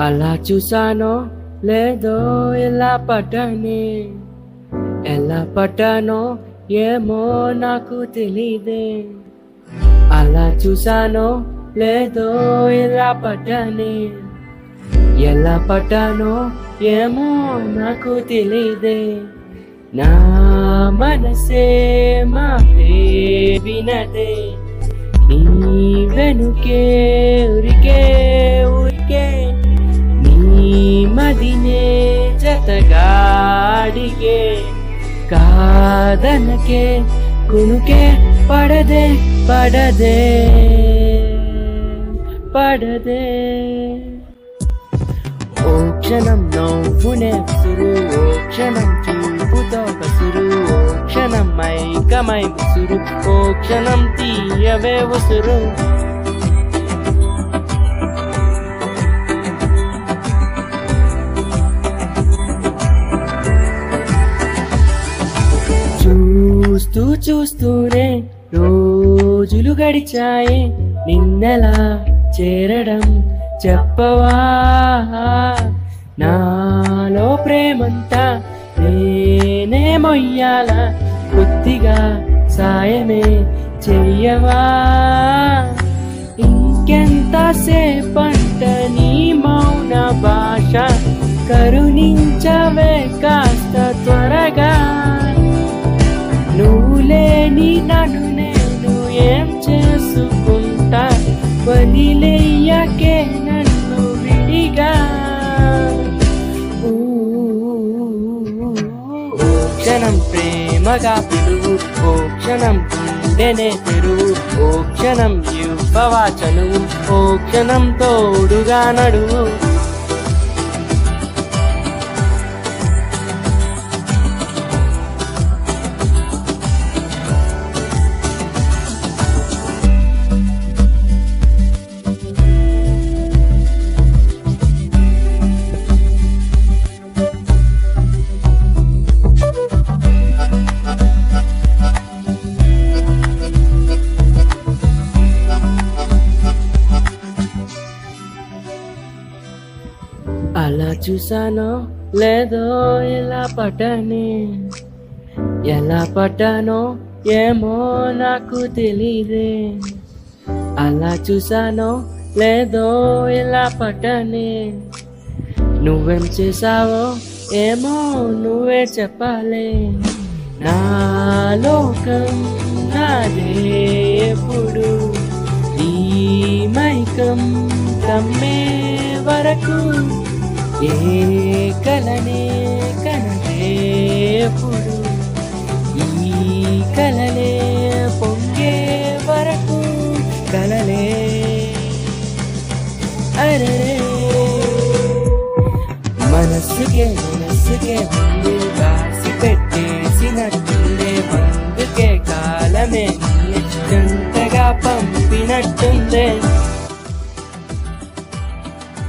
అలా చూసానో లేదో ఎలా పడ్డానే ఎలా పడ్డానో ఏమో నాకు తెలీదే అలా చూసానో లేదో ఎలా పడ్డానే ఎలా పడ్డానో ఏమో నాకు తెలీదే నా మనసే మాటే వినదే నీ వెనుకే ఉరికే మదినే జతగాడిగే కాదనకే కునుకే పడదే పడదే పడదే ఓ క్షణం నవ్వునే విసురు ఓ క్షణం చూపుతో కసురు ఓ క్షణం మైకమై విసురు ఓ క్షణం తీయవే ఉసురు చూస్తూ చూస్తూనే రోజులు గడిచాయి నిన్నెలా చేరడం చెప్పవా? నాలో ప్రేమంతా నేనే మొయ్యాల? కొద్దిగా సాయమే చెయ్యవా? ఇంకెంతసేపంట నీ మౌన భాష కరుణించవే కా వదిలేయకే నన్ను విడిగా క్షణం ప్రేమగా పిలువు. ఓ క్షణం గుండెనే తెరువు ఓ క్షణం ఇవ్వవా చనువు ఓ క్షణం తోడుగా నడువు అలా చూసానో లేదో ఎలా పట్టని? ఎలా పట్టానో ఏమో నాకు తెలియదే అలా చూసానో లేదో ఎలా పట్టని? నువ్వేం చేసావో ఏమో నువ్వే చెప్పాలి. నా లోకం నాదే ఎప్పుడు? ఈ మైకం కమ్మే వరకు ఏ కలనే కనదే ఈ కలలే పొంగే వరకు కలలే. అరే మనస్సుకే మనస్సుకే ముందు రాసి